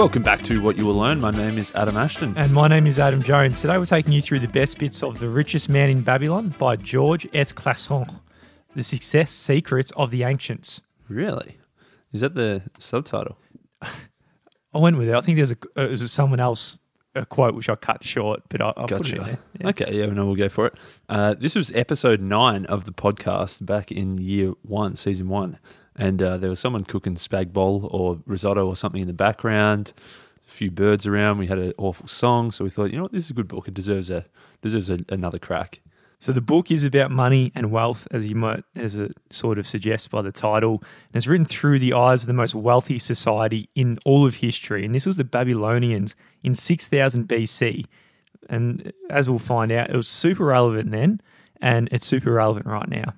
Welcome back to What You Will Learn. My name is Adam Ashton. And my name is Adam Jones. Today we're taking you through the best bits of The Richest Man in Babylon by George S. Clason, The Success Secrets of the Ancients. Really? Is that the subtitle? I went with it. I think there's a uh, there's someone else a quote which I cut short, but I, I put it in there. Yeah. Okay, yeah, no, we'll go for it. Uh, this was episode nine of the podcast back in year one, season one, and uh, there was someone cooking spag bowl or risotto or something in the background. A few birds around. We had an awful song, so we thought, you know what, this is a good book. It deserves a deserves a, another crack. So the book is about money and wealth, as you might, as it sort of suggests by the title. And it's written through the eyes of the most wealthy society in all of history. And this was the Babylonians in 6000 BC. And as we'll find out, it was super relevant then, and it's super relevant right now.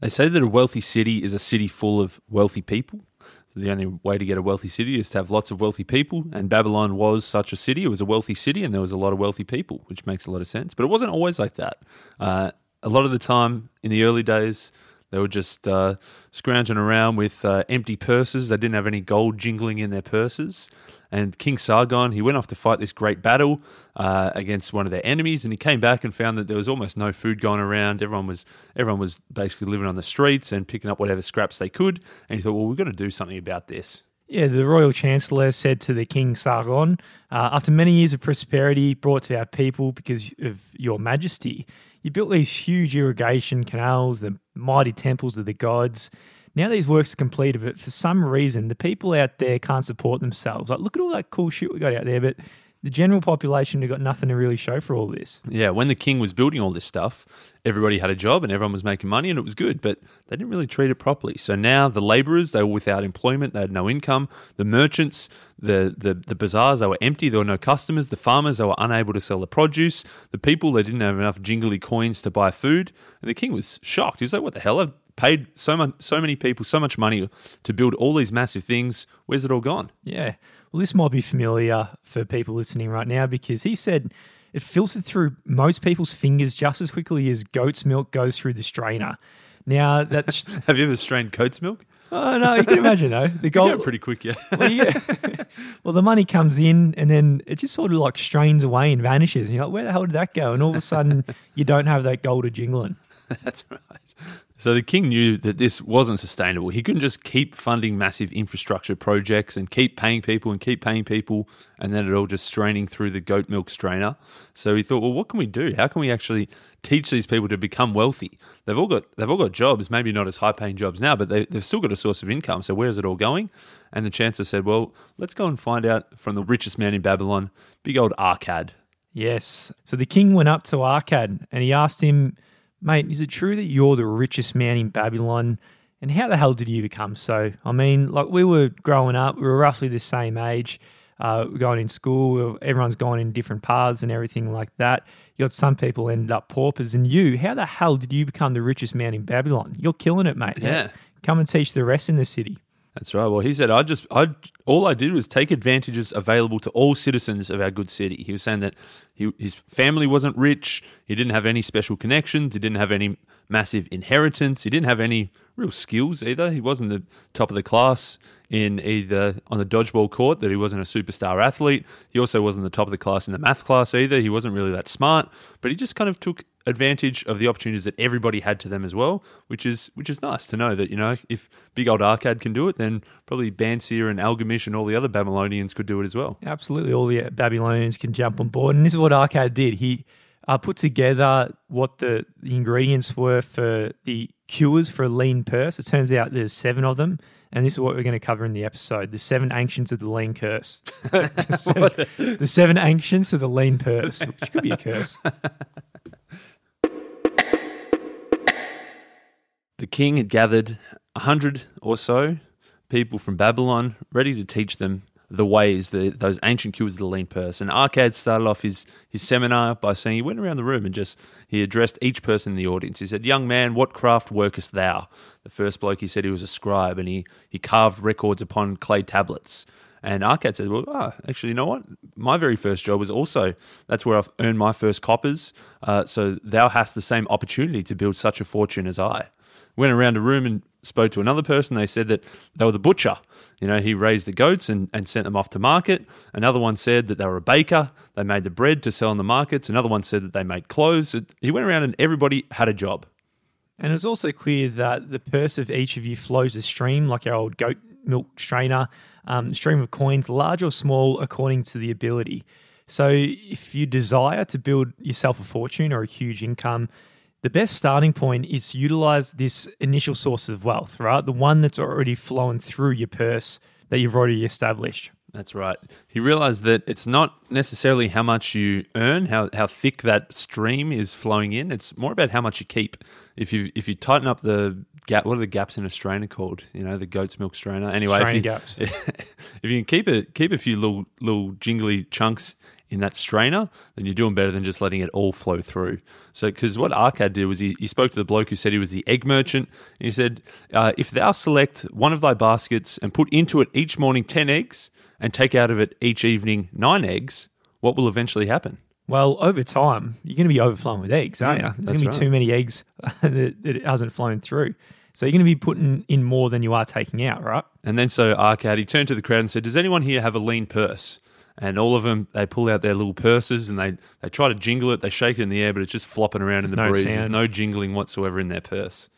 They say that a wealthy city is a city full of wealthy people. So the only way to get a wealthy city is to have lots of wealthy people. And Babylon was such a city. It was a wealthy city, and there was a lot of wealthy people, which makes a lot of sense. But it wasn't always like that. Uh, a lot of the time in the early days, they were just uh, scrounging around with uh, empty purses. They didn't have any gold jingling in their purses. And King Sargon, he went off to fight this great battle uh, against one of their enemies, and he came back and found that there was almost no food going around. Everyone was everyone was basically living on the streets and picking up whatever scraps they could. And he thought, well, we've got to do something about this. Yeah, the royal chancellor said to the king Sargon, uh, after many years of prosperity brought to our people because of your majesty, you built these huge irrigation canals, the mighty temples of the gods. Now these works are completed, but for some reason, the people out there can't support themselves. Like, look at all that cool shit we got out there, but the general population have got nothing to really show for all this. Yeah, when the king was building all this stuff, everybody had a job and everyone was making money and it was good, but they didn't really treat it properly. So now the laborers, they were without employment, they had no income. The merchants, the, the, the bazaars, they were empty, there were no customers. The farmers, they were unable to sell the produce. The people, they didn't have enough jingly coins to buy food. And the king was shocked. He was like, what the hell? I've paid so much, so many people so much money to build all these massive things. Where's it all gone? Yeah. Well, this might be familiar for people listening right now because he said it filtered through most people's fingers just as quickly as goat's milk goes through the strainer. Now that's have you ever strained goat's milk? Oh no, you can imagine though. The gold pretty quick, yeah. well, yeah. well, the money comes in and then it just sort of like strains away and vanishes. And you're like, where the hell did that go? And all of a sudden, you don't have that gold jingling. That's right. So the king knew that this wasn't sustainable. He couldn't just keep funding massive infrastructure projects and keep paying people and keep paying people and then it all just straining through the goat milk strainer. So he thought, well, what can we do? How can we actually teach these people to become wealthy? They've all got they've all got jobs, maybe not as high paying jobs now, but they, they've still got a source of income. So where's it all going? And the chancellor said, well, let's go and find out from the richest man in Babylon, big old Arkad. Yes. So the king went up to Arkad and he asked him Mate, is it true that you're the richest man in Babylon? And how the hell did you become so? I mean, like we were growing up, we were roughly the same age. Uh, we're going in school, everyone's going in different paths and everything like that. You got some people ended up paupers, and you, how the hell did you become the richest man in Babylon? You're killing it, mate. Yeah. Come and teach the rest in the city. That's right. Well, he said, I just, I, all I did was take advantages available to all citizens of our good city. He was saying that he, his family wasn't rich. He didn't have any special connections. He didn't have any massive inheritance. He didn't have any real skills either. He wasn't the top of the class in either on the dodgeball court, that he wasn't a superstar athlete. He also wasn't the top of the class in the math class either. He wasn't really that smart, but he just kind of took advantage of the opportunities that everybody had to them as well, which is which is nice to know that you know if big old Arkad can do it, then probably Bansir and Algamish and all the other Babylonians could do it as well. Absolutely, all the Babylonians can jump on board, and this is what Arkad did. He uh, put together what the, the ingredients were for the cures for a lean purse. It turns out there's seven of them. And this is what we're going to cover in the episode: the seven ancients of the lean curse. the, seven, the seven ancients of the lean purse, which could be a curse. The king had gathered a hundred or so people from Babylon, ready to teach them the ways, the, those ancient cures of the lean purse. And Arkad started off his, his seminar by saying he went around the room and just he addressed each person in the audience. He said, Young man, what craft workest thou? The first bloke, he said he was a scribe and he, he carved records upon clay tablets. And Arkad said, Well, oh, actually, you know what? My very first job was also that's where I've earned my first coppers. Uh, so thou hast the same opportunity to build such a fortune as I Went around a room and spoke to another person. They said that they were the butcher. You know, he raised the goats and, and sent them off to market. Another one said that they were a baker. They made the bread to sell in the markets. Another one said that they made clothes. He went around and everybody had a job. And it was also clear that the purse of each of you flows a stream, like our old goat milk strainer, um, stream of coins, large or small, according to the ability. So if you desire to build yourself a fortune or a huge income, the best starting point is to utilize this initial source of wealth, right? The one that's already flowing through your purse that you've already established. That's right. He realized that it's not necessarily how much you earn, how, how thick that stream is flowing in. It's more about how much you keep. If you if you tighten up the gap, what are the gaps in a strainer called? You know, the goat's milk strainer. Anyway, Strainer if you, gaps. if you can keep it keep a few little little jingly chunks in that strainer, then you're doing better than just letting it all flow through. So, because what Arkad did was he, he spoke to the bloke who said he was the egg merchant. And he said, uh, If thou select one of thy baskets and put into it each morning 10 eggs and take out of it each evening nine eggs, what will eventually happen? Well, over time, you're going to be overflowing with eggs, aren't Yeah, you? There's going to be right. too many eggs that, that it hasn't flown through. So you're going to be putting in more than you are taking out, right? And then so Arkad, he turned to the crowd and said, Does anyone here have a lean purse? And all of them, they pull out their little purses and they, they try to jingle it. They shake it in the air, but it's just flopping around in the no breeze. There's no jingling whatsoever in their purse.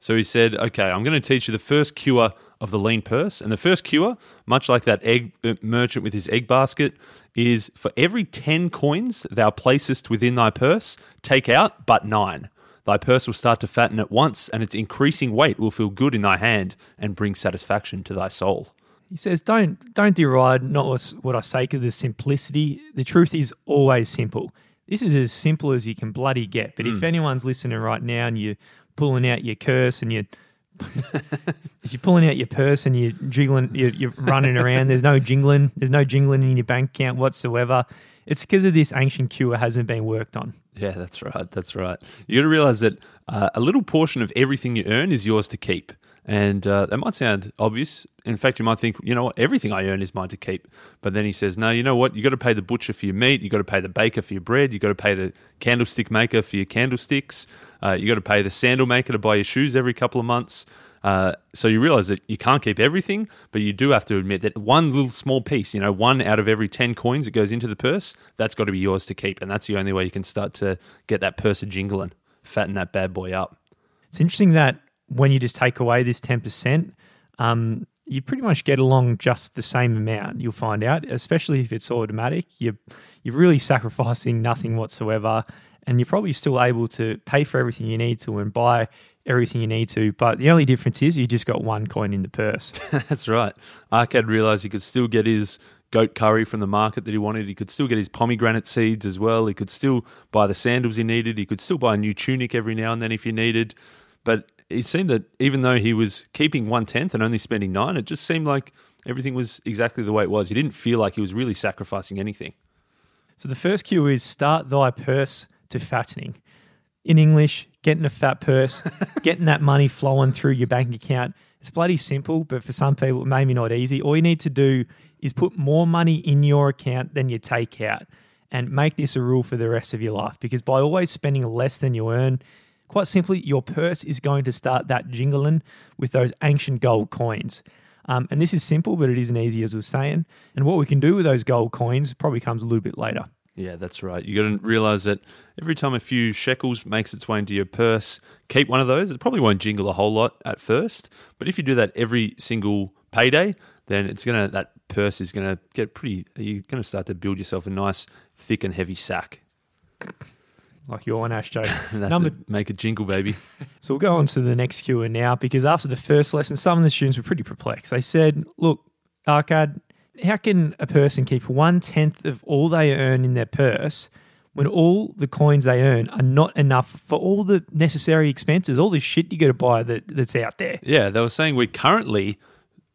So he said, Okay, I'm going to teach you the first cure of the lean purse. And the first cure, much like that egg uh, merchant with his egg basket, is for every 10 coins thou placest within thy purse, take out but nine. Thy purse will start to fatten at once, and its increasing weight will feel good in thy hand and bring satisfaction to thy soul. He says, "Don't don't deride not what I say because the simplicity. The truth is always simple. This is as simple as you can bloody get. But if hmm. anyone's listening right now and you're pulling out your curse and you're if you're pulling out your purse and you're jiggling, you're, you're running around. There's no jingling. There's no jingling in your bank account whatsoever. It's because of this ancient cure hasn't been worked on. Yeah, that's right. That's right. You got to realize that uh, a little portion of everything you earn is yours to keep. And uh, that might sound obvious. In fact, you might think, you know what, everything I earn is mine to keep. But then he says, no, you know what, you got to pay the butcher for your meat, you got to pay the baker for your bread, you got to pay the candlestick maker for your candlesticks, uh, you got to pay the sandal maker to buy your shoes every couple of months. Uh, so you realize that you can't keep everything, but you do have to admit that one little small piece, you know, one out of every 10 coins that goes into the purse, that's got to be yours to keep. And that's the only way you can start to get that purse jingling, fatten that bad boy up. It's interesting that when you just take away this 10%, um, you pretty much get along just the same amount. You'll find out, especially if it's automatic. You're, you're really sacrificing nothing whatsoever, and you're probably still able to pay for everything you need to and buy everything you need to. But the only difference is you just got one coin in the purse. That's right. Arkad realized he could still get his goat curry from the market that he wanted. He could still get his pomegranate seeds as well. He could still buy the sandals he needed. He could still buy a new tunic every now and then if he needed. But it seemed that even though he was keeping one tenth and only spending nine, it just seemed like everything was exactly the way it was. He didn't feel like he was really sacrificing anything. So the first cue is start thy purse to fattening. In English, getting a fat purse, getting that money flowing through your bank account. It's bloody simple, but for some people, maybe not easy. All you need to do is put more money in your account than you take out and make this a rule for the rest of your life because by always spending less than you earn, quite simply, your purse is going to start that jingling with those ancient gold coins. Um, and this is simple, but it isn't easy, as I was saying. And what we can do with those gold coins probably comes a little bit later. Yeah, that's right. You got to realize that every time a few shekels makes its way into your purse, keep one of those. It probably won't jingle a whole lot at first, but if you do that every single payday, then it's gonna that purse is gonna get pretty. You're gonna start to build yourself a nice, thick and heavy sack. Like your one, Ash that's Number make a jingle, baby. So we'll go on to the next cure now because after the first lesson, some of the students were pretty perplexed. They said, Look, Arkad, how can a person keep one tenth of all they earn in their purse when all the coins they earn are not enough for all the necessary expenses, all the shit you got to buy that, that's out there? Yeah, they were saying we currently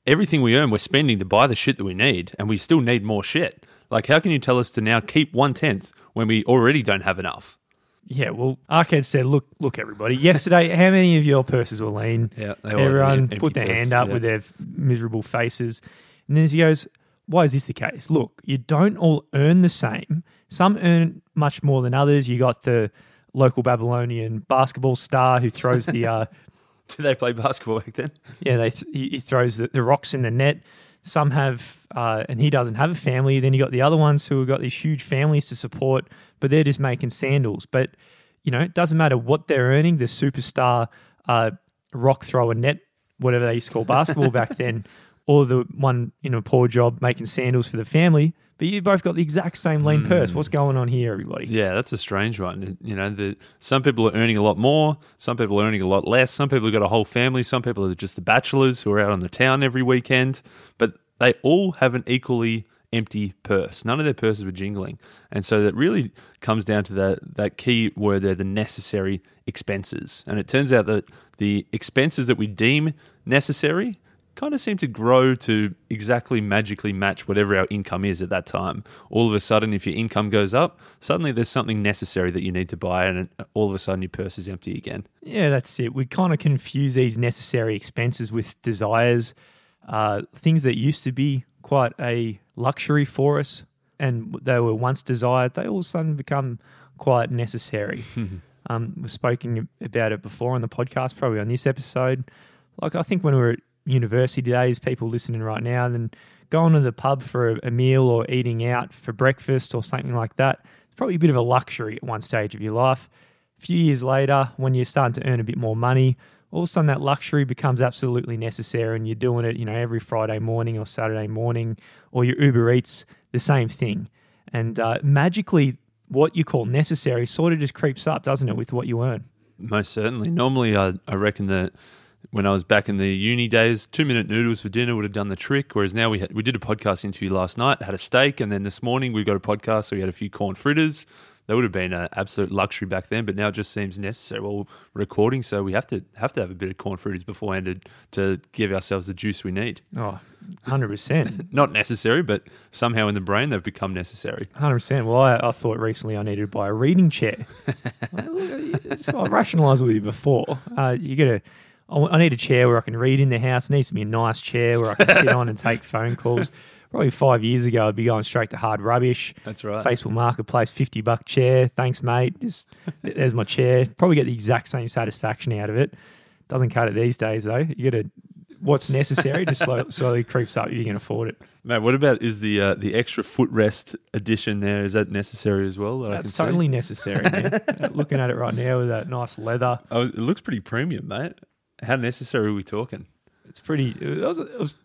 everything we earn we're spending to buy the shit that we need, and we still need more shit. Like, how can you tell us to now keep one tenth when we already don't have enough? Yeah, well, Arkad said, Look, look, everybody. Yesterday, how many of your purses were lean? Yeah, they Everyone put their purse, hand up yeah. with their miserable faces. And then he goes, Why is this the case? Look, you don't all earn the same. Some earn much more than others. You got the local Babylonian basketball star who throws the uh, Did they play basketball back then? Yeah, they th- he he throws the, the rocks in the net. Some have, uh, and he doesn't have a family. Then you got the other ones who have got these huge families to support, but they're just making sandals. But you know, it doesn't matter what they're earning. The superstar uh, rock thrower net, whatever they used to call basketball back then, or the one in a poor job making sandals for the family. But you both got the exact same lean hmm. purse. What's going on here, everybody? Yeah, that's a strange one. You know, the, some people are earning a lot more, some people are earning a lot less, some people have got a whole family, some people are just the bachelors who are out on the town every weekend, but they all have an equally empty purse. None of their purses were jingling. And so that really comes down to that, that key word there, the necessary expenses. And it turns out that the expenses that we deem necessary kind of seem to grow to exactly magically match whatever our income is at that time. All of a sudden, if your income goes up, suddenly there's something necessary that you need to buy, and all of a sudden your purse is empty again. Yeah, that's it. We kind of confuse these necessary expenses with desires, uh, things that used to be quite a luxury for us and they were once desired, they all of a sudden become quite necessary. um, we've spoken about it before on the podcast, probably on this episode. Like, I think when we were university days, people listening right now, then going to the pub for a, meal or eating out for breakfast or something like that, it's probably a bit of a luxury at one stage of your life. A few years later, when you're starting to earn a bit more money, all of a sudden that luxury becomes absolutely necessary and you're doing it, you know, every Friday morning or Saturday morning or your Uber Eats, the same thing. And uh, magically, what you call necessary sort of just creeps up, doesn't it, with what you earn? Most certainly. Normally, I, I reckon that when I was back in the uni days, two minute noodles for dinner would have done the trick. Whereas now we had, we did a podcast interview last night, had a steak, and then this morning we got a podcast, so we had a few corn fritters that would have been an absolute luxury back then, but now it just seems necessary. Well, recording, so we have to have to have a bit of corn fritters beforehand to, to give ourselves the juice we need. Oh, 100%. Not necessary, but somehow in the brain they've become necessary. 100%. Well, I, I thought recently I needed to buy a reading chair. I rationalised with you before. Uh, you get a I need a chair where I can read in the house. It needs to be a nice chair where I can sit on and take phone calls probably five years ago, I'd be going straight to hard rubbish. That's right. Facebook Marketplace, 50 buck chair. Thanks, mate. Just, there's my chair. Probably get the exact same satisfaction out of it. Doesn't cut it these days, though. You get a what's necessary just slowly, slowly creeps up. You can afford it. Mate, what about is the uh, the extra footrest addition there? Is that necessary as well? That That's totally see? necessary. Looking at it right now with that nice leather. Oh, it looks pretty premium, mate. How necessary are we talking? It's pretty. It was, it was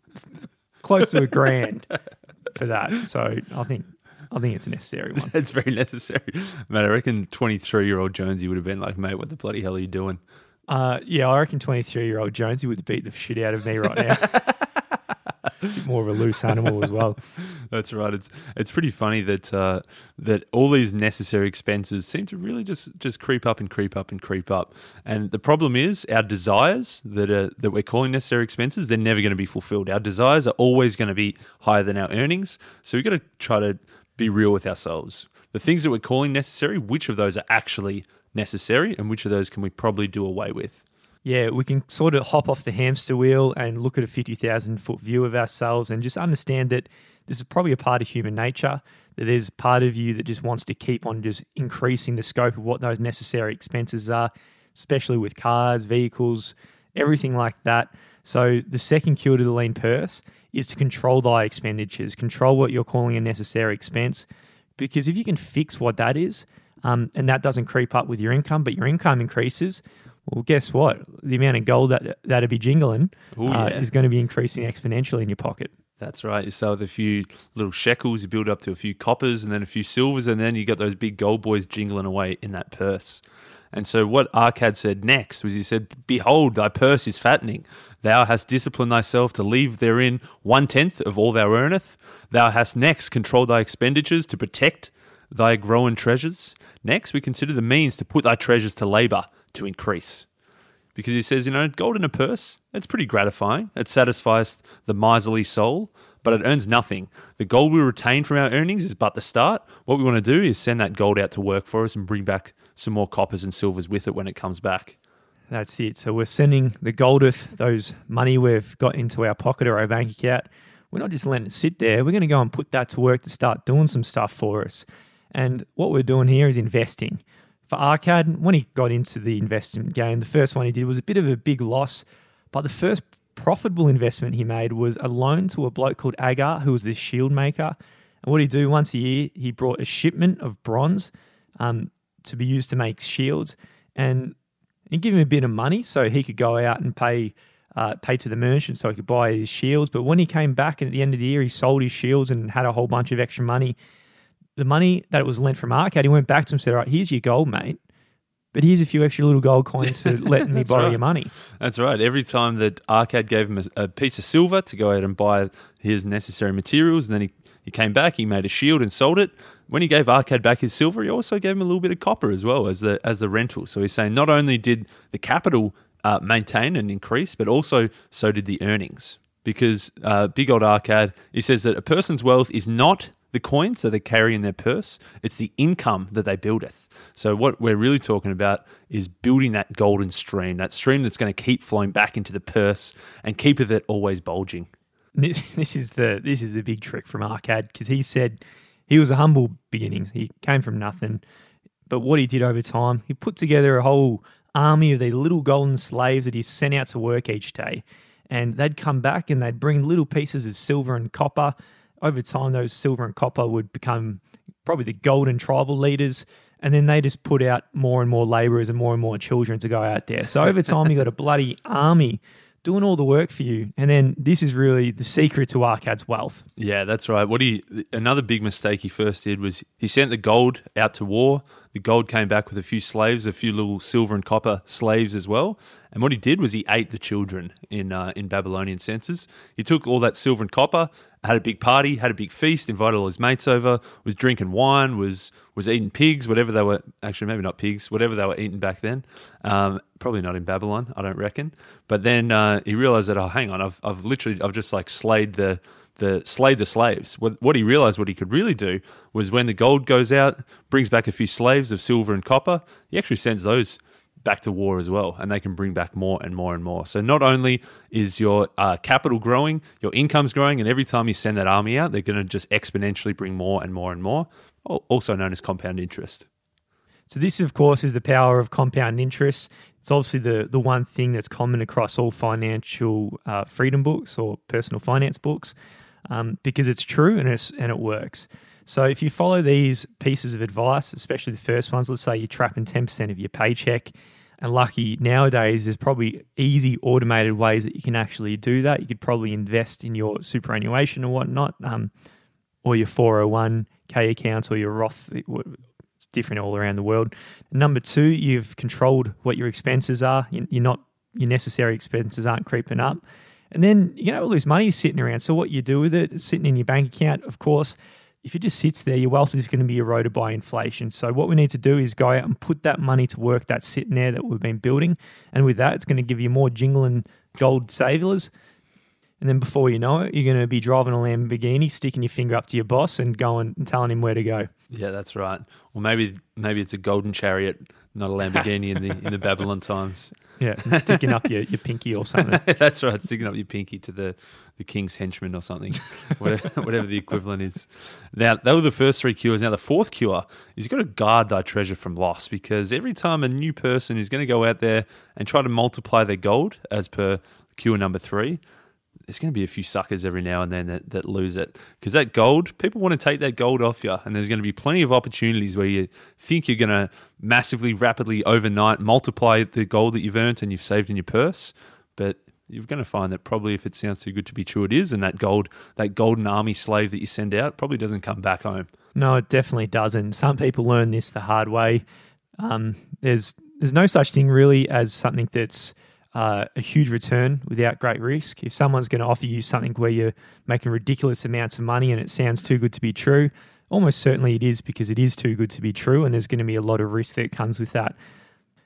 close to a grand for that. So I think I think it's a necessary one. it's very necessary, mate. I reckon twenty three year old Jonesy would have been like, mate, what the bloody hell are you doing? Uh, yeah, I reckon twenty three year old Jonesy would beat the shit out of me right now. more of a loose animal as well. That's right. It's it's pretty funny that uh, that all these necessary expenses seem to really just just creep up and creep up and creep up. And the problem is our desires that are that we're calling necessary expenses, they're never going to be fulfilled. Our desires are always going to be higher than our earnings. So we've got to try to be real with ourselves. The things that we're calling necessary, which of those are actually necessary, and which of those can we probably do away with? Yeah, we can sort of hop off the hamster wheel and look at a 50,000 foot view of ourselves and just understand that this is probably a part of human nature, that there's part of you that just wants to keep on just increasing the scope of what those necessary expenses are, especially with cars, vehicles, everything like that. So, the second cure to the lean purse is to control thy expenditures, control what you're calling a necessary expense. Because if you can fix what that is, um, and that doesn't creep up with your income, but your income increases, well, guess what? The amount of gold that that'd be jingling Ooh, uh, yeah. is going to be increasing exponentially in your pocket. That's right. You start with a few little shekels, you build up to a few coppers, and then a few silvers, and then you got those big gold boys jingling away in that purse. And so, what Arkad said next was he said, Behold, thy purse is fattening. Thou hast disciplined thyself to leave therein one tenth of all thou earneth. Thou hast next controlled thy expenditures to protect thy growing treasures. Next, we consider the means to put thy treasures to labour to increase. Because he says, you know, gold in a purse, it's pretty gratifying. It satisfies the miserly soul, but it earns nothing. The gold we retain from our earnings is but the start. What we want to do is send that gold out to work for us and bring back some more coppers and silvers with it when it comes back. That's it. So we're sending the goldeth, those money we've got into our pocket or our bank account. We're not just letting it sit there. We're going to go and put that to work to start doing some stuff for us. And what we're doing here is investing for Arkad, when he got into the investment game, the first one he did was a bit of a big loss, but the first profitable investment he made was a loan to a bloke called Aggar, who was this shield maker. And what he do once a year, he brought a shipment of bronze um, to be used to make shields, and he gave him a bit of money so he could go out and pay uh, pay to the merchant so he could buy his shields. But when he came back and at the end of the year, he sold his shields and had a whole bunch of extra money the money that it was lent from Arkad, he went back to him and said, All right, here's your gold, mate. But here's a few extra little gold coins for letting me borrow right. your money. That's right. Every time that Arkad gave him a, a, piece of silver to go out and buy his necessary materials, and then he, he came back, he made a shield and sold it. When he gave Arkad back his silver, he also gave him a little bit of copper as well as the as the rental. So he's saying not only did the capital uh, maintain and increase, but also so did the earnings. Because uh, big old Arkad, he says that a person's wealth is not the coins that they carry in their purse, it's the income that they buildeth. So, what we're really talking about is building that golden stream, that stream that's going to keep flowing back into the purse and keep it always bulging. This is the this is the big trick from Arkad because he said he was a humble beginnings. He came from nothing, but what he did over time, he put together a whole army of these little golden slaves that he sent out to work each day, and they'd come back and they'd bring little pieces of silver and copper over time, those silver and copper would become probably the golden tribal leaders. And then they just put out more and more laborers and more and more children to go out there. So over time, you got a bloody army doing all the work for you. And then this is really the secret to Arkad's wealth. Yeah, that's right. What he another big mistake he first did was he sent the gold out to war. The gold came back with a few slaves, a few little silver and copper slaves as well. And what he did was he ate the children in uh, in Babylonian senses. He took all that silver and copper, had a big party, had a big feast, invited all his mates over, was drinking wine, was was eating pigs, whatever they were. Actually, maybe not pigs, whatever they were eating back then. Um, probably not in Babylon, I don't reckon. But then uh, he realized that oh, hang on, I've I've literally I've just like slayed the the slayed the slaves. What, what he realized what he could really do was when the gold goes out, brings back a few slaves of silver and copper, he actually sends those back to war as well, and they can bring back more and more and more. So not only is your uh, capital growing, your income's growing, and every time you send that army out, they're going to just exponentially bring more and more and more, also known as compound interest. So this, of course, is the power of compound interest. It's obviously the the one thing that's common across all financial uh, freedom books or personal finance books, um, because it's true and it's and it works. So if you follow these pieces of advice, especially the first ones, let's say you're trapping ten percent of your paycheck and lucky nowadays, there's probably easy automated ways that you can actually do that. You could probably invest in your superannuation or whatnot, um, or your 401k accounts or your Roth. It's different all around the world. Number two, you've controlled what your expenses are. You're not your necessary expenses aren't creeping up. And then you know all this money sitting around. So what you do with it, sitting in your bank account, of course, if it just sits there, your wealth is going to be eroded by inflation. So what we need to do is go out and put that money to work that's sitting there that we've been building. And with that, it's going to give you more jingling gold savers. And then before you know it, you're going to be driving a Lamborghini, sticking your finger up to your boss and going and telling him where to go. Yeah, that's right. Or maybe maybe it's a golden chariot, not a Lamborghini in the in the Babylon times. Yeah, sticking up your, your pinky or something. that's right, sticking up your pinky to the, the king's henchman or something, whatever, whatever the equivalent is. Now, that were the first three cures. Now, the fourth cure is you've got to guard thy treasure from loss because every time a new person is going to go out there and try to multiply their gold, as per cure number three, there's going to be a few suckers every now and then that, that lose it. Because that gold people want to take that gold off you and there's going to be plenty of opportunities where you think you're going to massively rapidly overnight multiply the gold that you've earned and you've saved in your purse but you're going to find that probably if it sounds too good to be true it is and that gold that golden army slave that you send out probably doesn't come back home. No it definitely doesn't some people learn this the hard way. Um, there's there's no such thing really as something that's uh, a huge return without great risk. If someone's going to offer you something where you're making ridiculous amounts of money and it sounds too good to be true, almost certainly it is because it is too good to be true, and there's going to be a lot of risk that comes with that.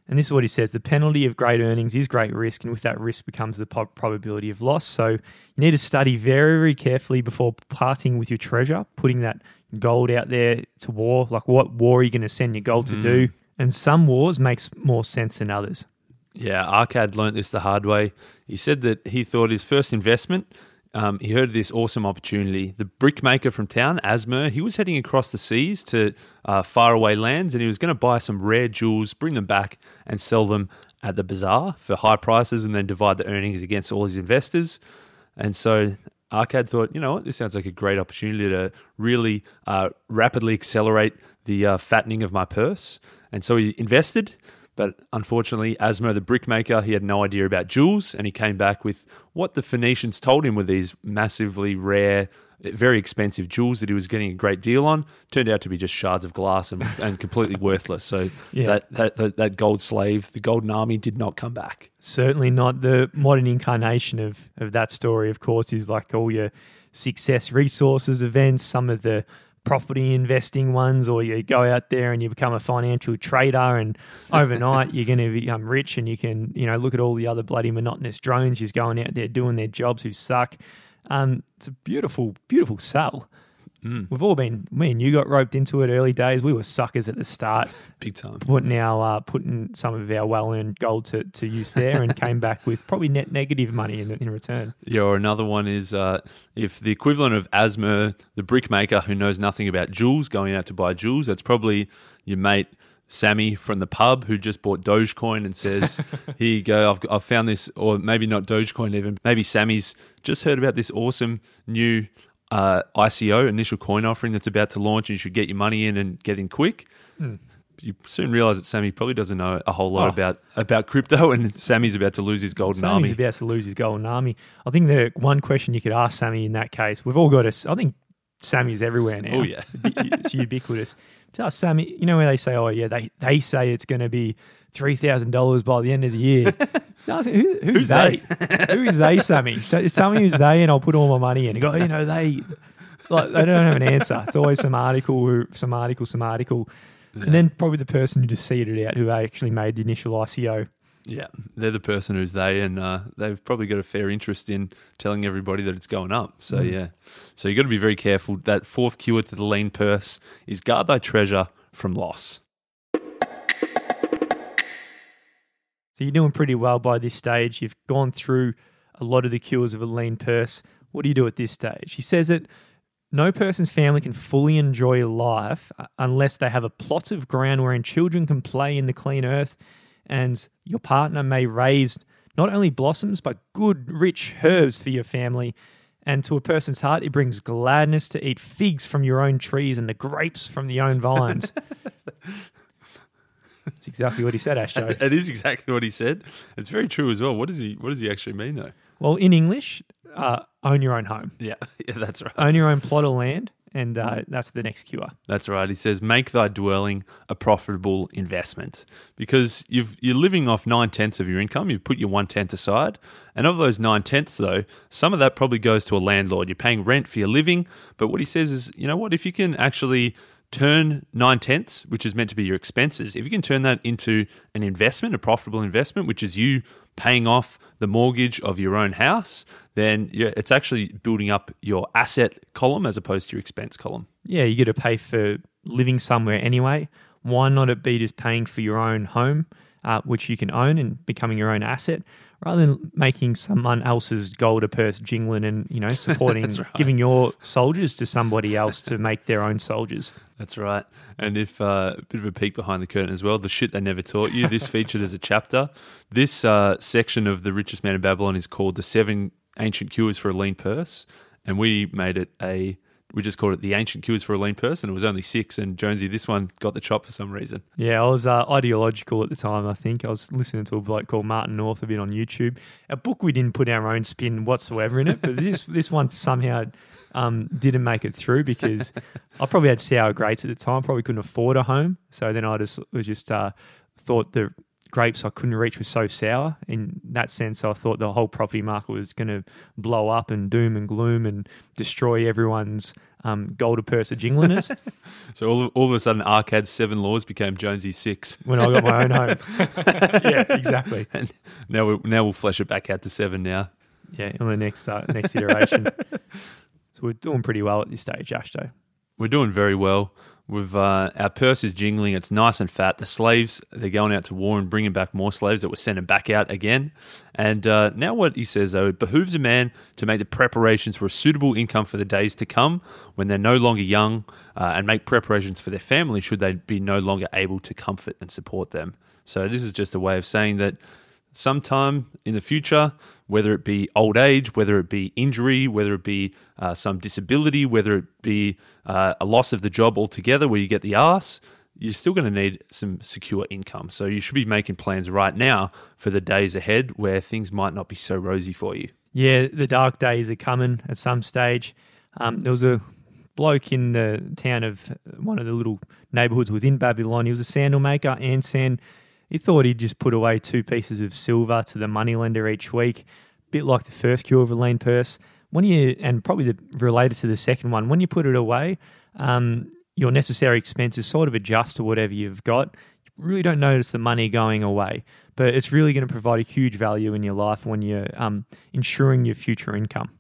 And this is what he says the penalty of great earnings is great risk, and with that risk becomes the probability of loss. So you need to study very, very carefully before parting with your treasure, putting that gold out there to war. Like, what war are you going to send your gold to mm. do? And some wars makes more sense than others. Yeah, Arkad learnt this the hard way. He said that he thought his first investment um, he heard of this awesome opportunity. The brickmaker from town, Azmur, he was heading across the seas to uh, faraway lands, and he was going to buy some rare jewels, bring them back, and sell them at the bazaar for high prices, and then divide the earnings against all his investors. And so Arkad thought, you know what, this sounds like a great opportunity to really uh, rapidly accelerate the uh, fattening of my purse. And so he invested. But unfortunately, Asmo, the brickmaker, he had no idea about jewels, and he came back with what the Phoenicians told him were these massively rare, very expensive jewels that he was getting a great deal on. Turned out to be just shards of glass and, and completely worthless. So Yeah. that, that, that that gold slave, the golden army, did not come back. Certainly not the modern incarnation of, of that story, of course, is like all your success resources events, some of the property investing ones, or you go out there and you become a financial trader and overnight you're going to become rich and you can, you know, look at all the other bloody monotonous drones who's going out there doing their jobs who suck. Um, it's a beautiful, beautiful sell. We've all been, me and you got roped into it early days. We were suckers at the start Big time. putting our uh, putting some of our well earned gold to, to use there and came back with probably net negative money in, in return. Yeah, or another one is uh, if the equivalent of Azmur, the brickmaker who knows nothing about jewels, going out to buy jewels, that's probably your mate Sammy from the pub who just bought Dogecoin and says, Here you go, I've, I've found this, or maybe not Dogecoin even, maybe Sammy's just heard about this awesome new uh, ICO, initial coin offering that's about to launch and you should get your money in and get in quick. You soon realize that Sammy probably doesn't know a whole lot Oh. about, about crypto and Sammy's about to lose his golden Sammy's army. Sammy's about to lose his golden army. I think the one question you could ask Sammy in that case, we've all got us. I think Sammy's everywhere now. Oh, yeah. it's ubiquitous. Tell us, Sammy. You know where they say, "Oh yeah, they they say it's going to be three thousand dollars by the end of the year." No, who, who's, Who's they? Who is they, Sammy? T- Tell me who's they, and I'll put all my money in. You go, you know, they like they don't have an answer. It's always some article, or some article, some article, and then probably the person who just seeded out who actually made the initial ICO. Yeah, they're the person who's they, and uh, they've probably got a fair interest in telling everybody that it's going up. So yeah, so you've got to be very careful. That fourth cure to the lean purse is guard thy treasure from loss. You're doing pretty well by this stage. You've gone through a lot of the cures of a lean purse. What do you do at this stage? He says that no person's family can fully enjoy life uh, unless they have a plot of ground wherein children can play in the clean earth, and your partner may raise not only blossoms but good, rich herbs for your family. And to a person's heart, it brings gladness to eat figs from your own trees and the grapes from the own vines. That's exactly what he said, Ashto. It is exactly what he said. It's very true as well. What does he What does he actually mean though? Well, in English, uh, own your own home, Yeah, yeah, that's right. own your own plot of land, and uh, that's the next cure. That's right. He says, make thy dwelling a profitable investment because you've, you're living off nine tenths of your income. You've put your one tenth aside. And of those nine tenths, though, some of that probably goes to a landlord. You're paying rent for your living. But what he says is, you know what? If you can actually turn nine tenths, which is meant to be your expenses, if you can turn that into an investment, a profitable investment, which is you paying off the mortgage of your own house, then it's actually building up your asset column as opposed to your expense column. Yeah, you got to pay for living somewhere anyway. Why not it be just paying for your own home, uh, which you can own and becoming your own asset, rather than making someone else's gold a purse jingling and you know supporting, right. giving your soldiers to somebody else to make their own soldiers. That's right. And if uh, a bit of a peek behind the curtain as well, the shit they never taught you. This featured as a chapter. This uh, section of the richest man in Babylon is called the seven ancient cures for a lean purse, and we made it a. We just called it the ancient cures for a lean person. it was only six. And Jonesy, this one got the chop for some reason. Yeah, I was uh, ideological at the time. I think I was listening to a bloke called Martin North a bit on YouTube. A book we didn't put our own spin whatsoever in it, but this this one somehow um, didn't make it through because I probably had sour grapes at the time. Probably couldn't afford a home, so then I just was just uh, thought the grapes I couldn't reach was so sour. In that sense, I thought the whole property market was going to blow up and doom and gloom and destroy everyone's um, gold a purse of jingliness. So all, all of a sudden, Arkad's seven laws became Jonesy's six. when I got my own home. yeah, exactly. And now we now we'll flesh it back out to seven. Now, Yeah, on the next uh, next iteration. so we're doing pretty well at this stage, Ashto. we're doing very well. We've uh, our purse is jingling. It's nice and fat. The slaves they're going out to war and bringing back more slaves that were sending back out again. And uh, now what he says though, it behooves a man to make the preparations for a suitable income for the days to come when they're no longer young, uh, and make preparations for their family should they be no longer able to comfort and support them. So this is just a way of saying that sometime in the future, whether it be old age, whether it be injury, whether it be uh, some disability, whether it be uh, a loss of the job altogether where you get the arse, you're still going to need some secure income. So you should be making plans right now for the days ahead where things might not be so rosy for you. Yeah, the dark days are coming at some stage. Um, there was a bloke in the town of one of the little neighborhoods within Babylon. He was a sandal maker, Ansan he thought he'd just put away two pieces of silver to the moneylender each week, a bit like the first cure of a lean purse. When you and probably the, related to the second one, when you put it away, um, your necessary expenses sort of adjust to whatever you've got. You really don't notice the money going away, but it's really going to provide a huge value in your life when you're um, ensuring your future income.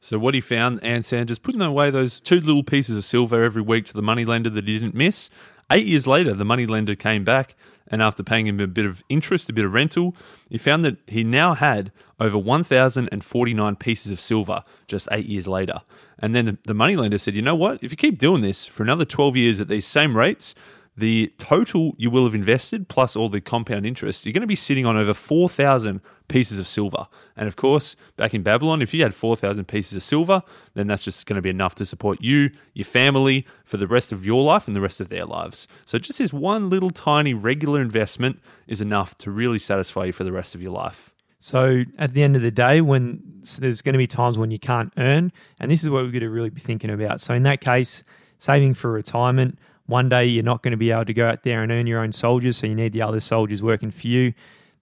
So what he found, Ansan, just putting away those two little pieces of silver every week to the moneylender that he didn't miss. Eight years later, the moneylender came back and after paying him a bit of interest, a bit of rental, he found that he now had over 1,049 pieces of silver just eight years later. And then the, the moneylender said, you know what? If you keep doing this for another 12 years at these same rates, the total you will have invested plus all the compound interest, you're going to be sitting on over 4,000 pieces of silver. And of course, back in Babylon, if you had 4,000 pieces of silver, then that's just going to be enough to support you, your family for the rest of your life and the rest of their lives. So just this one little tiny regular investment is enough to really satisfy you for the rest of your life. So at the end of the day, when so there's going to be times when you can't earn, and this is what we're going to really be thinking about. So in that case, saving for retirement one day you're not going to be able to go out there and earn your own soldiers, so you need the other soldiers working for you.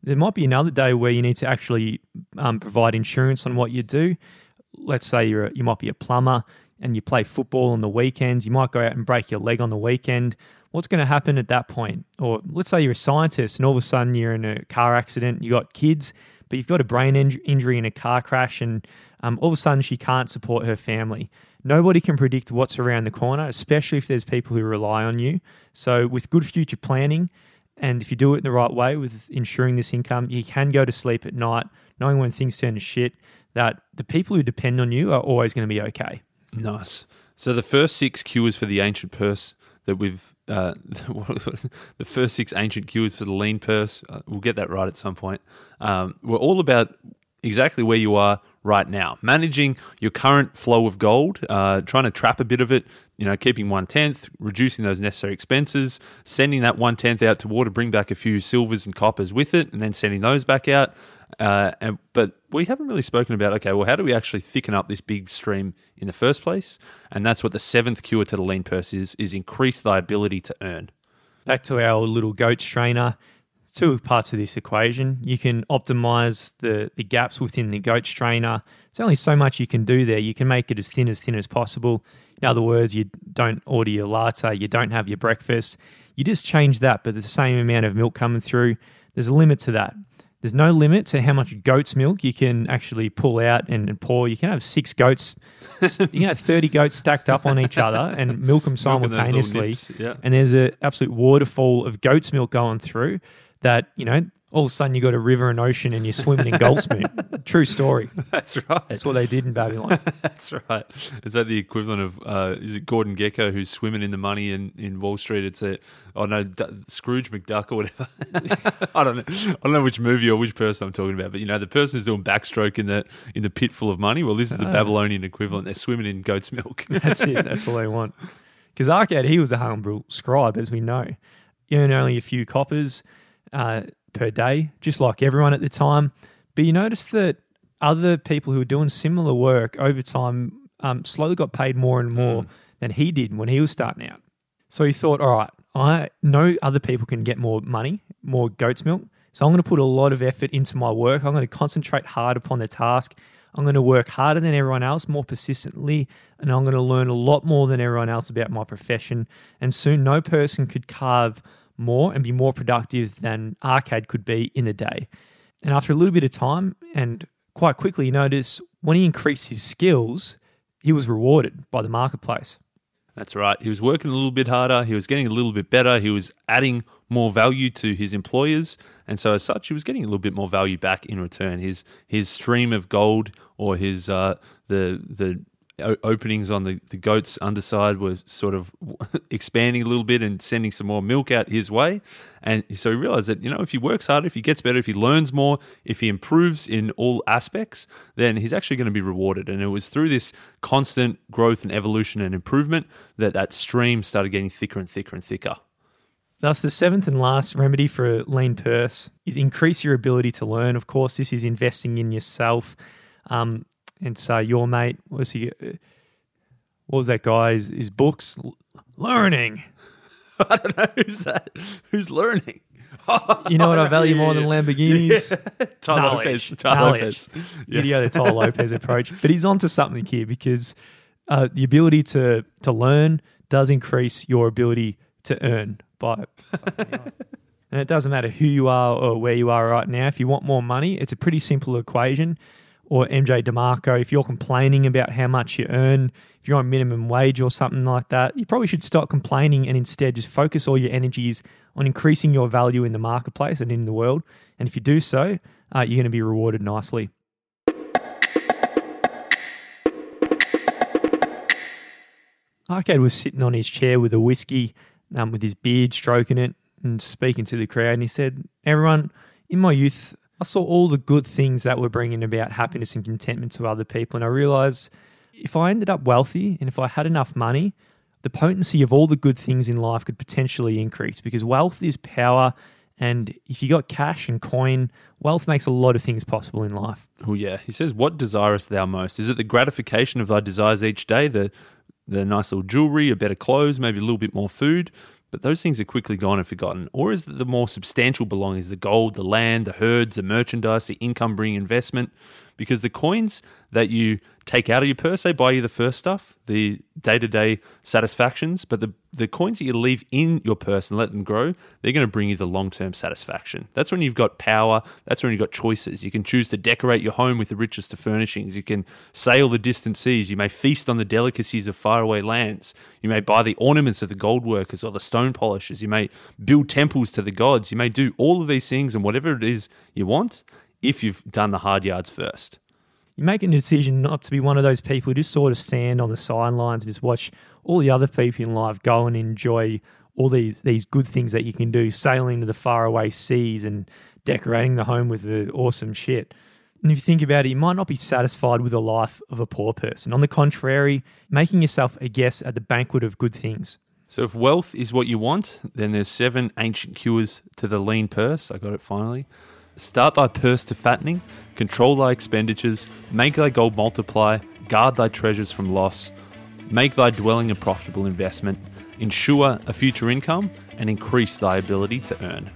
There might be another day where you need to actually um, provide insurance on what you do. Let's say you're a, you might be a plumber and you play football on the weekends. You might go out and break your leg on the weekend. What's going to happen at that point? Or let's say you're a scientist and all of a sudden you're in a car accident, you got kids, but you've got a brain injury in a car crash, and um, all of a sudden she can't support her family. Nobody can predict what's around the corner, especially if there's people who rely on you. So, with good future planning, and if you do it the right way with ensuring this income, you can go to sleep at night knowing when things turn to shit that the people who depend on you are always going to be okay. Nice. So, the first six cures for the ancient purse that we've uh, the first six ancient cures for the lean purse. Uh, we'll get that right at some point. Um, we're all about exactly where you are right now. Managing your current flow of gold, uh, trying to trap a bit of it, you know, keeping one tenth, reducing those necessary expenses, sending that one tenth out to water, bring back a few silvers and coppers with it, and then sending those back out. Uh, and but we haven't really spoken about okay, well, how do we actually thicken up this big stream in the first place? And that's what the seventh cure to the lean purse is: is increase thy ability to earn. Back to our little goat strainer two parts of this equation. You can optimize the, the gaps within the goat strainer. There's only so much you can do there. You can make it as thin as thin as possible. In other words, you don't order your latte, you don't have your breakfast. You just change that, but the same amount of milk coming through. There's a limit to that. There's no limit to how much goat's milk you can actually pull out and, pour. You can have six goats, you can have 30 goats stacked up on each other and milk them simultaneously. yeah. And there's an absolute waterfall of goat's milk going through that you know all of a sudden you got a river and ocean and you're swimming in gold's milk. True story. That's right. That's what they did in Babylon. That's right. Is that the equivalent of uh, is it Gordon Gekko who's swimming in the money in, in Wall Street? It's a oh no D- Scrooge McDuck or whatever. I don't know. I don't know which movie or which person I'm talking about, but you know the person who's doing backstroke in the in the pit full of money. Well, this is the oh. Babylonian equivalent. They're swimming in goat's milk. That's it. That's all they want. Because Arkad, he was a humble scribe, as we know. You earn only a few coppers uh, per day, just like everyone at the time. But you notice that other people who were doing similar work over time um, slowly got paid more and more mm. than he did when he was starting out. So he thought, all right, I know other people can get more money, more goat's milk. So I'm going to put a lot of effort into my work. I'm going to concentrate hard upon the task. I'm going to work harder than everyone else, more persistently, and I'm going to learn a lot more than everyone else about my profession. And soon, no person could carve more and be more productive than Arkad could be in a day. And after a little bit of time, and quite quickly, you notice when he increased his skills, he was rewarded by the marketplace. That's right. He was working a little bit harder. He was getting a little bit better. He was adding more value to his employers, and so as such, he was getting a little bit more value back in return. His his stream of gold or his uh, the the openings on the, the goat's underside were sort of expanding a little bit and sending some more milk out his way. And so he realized that, you know, if he works harder, if he gets better, if he learns more, if he improves in all aspects, then he's actually going to be rewarded. And it was through this constant growth and evolution and improvement that that stream started getting thicker and thicker and thicker. Thus, the seventh and last remedy for lean purse is increase your ability to learn. Of course, this is investing in yourself. Um, and say your mate was he? Uh, what was that guy? His, his books, learning. I don't know who's that. Who's learning? you know what I value more than Lamborghinis? Yeah. Tyler Knowledge. Lopez. Tyler Knowledge. Lopez. Yeah. Video the Tai Lopez approach, but he's onto something here because uh, the ability to to learn does increase your ability to earn by. and it doesn't matter who you are or where you are right now. If you want more money, it's a pretty simple equation or MJ DeMarco, if you're complaining about how much you earn, if you're on minimum wage or something like that, you probably should stop complaining and instead just focus all your energies on increasing your value in the marketplace and in the world. And if you do so, uh, you're going to be rewarded nicely. Arkad was sitting on his chair with a whiskey, um, with his beard, stroking it and speaking to the crowd. And he said, Everyone, in my youth, I saw all the good things that were bringing about happiness and contentment to other people. And I realized if I ended up wealthy and if I had enough money, the potency of all the good things in life could potentially increase because wealth is power. And if you got cash and coin, wealth makes a lot of things possible in life. Oh yeah, he says, "What desirest thou most? Is it the gratification of thy desires each day, the the nice little jewelry, a better clothes, maybe a little bit more food, but those things are quickly gone and forgotten. Or is it the more substantial belongings, the gold, the land, the herds, the merchandise, the income bringing investment? Because the coins that you take out of your purse, they buy you the first stuff, the day to day satisfactions. But the, the coins that you leave in your purse and let them grow, they're going to bring you the long term satisfaction. That's when you've got power. That's when you've got choices. You can choose to decorate your home with the richest of furnishings. You can sail the distant seas. You may feast on the delicacies of faraway lands. You may buy the ornaments of the gold workers or the stone polishers. You may build temples to the gods. You may do all of these things and whatever it is you want if you've done the hard yards first you're making a decision not to be one of those people who just sort of stand on the sidelines and just watch all the other people in life go and enjoy all these these good things that you can do, sailing to the faraway seas and decorating the home with the awesome shit. And if you think about it, you might not be satisfied with the life of a poor person. On the contrary, making yourself a guest at the banquet of good things. So if wealth is what you want, then there's seven ancient cures to the lean purse. I got it finally. Start thy purse to fattening, control thy expenditures, make thy gold multiply, guard thy treasures from loss, make thy dwelling a profitable investment, ensure a future income, and increase thy ability to earn.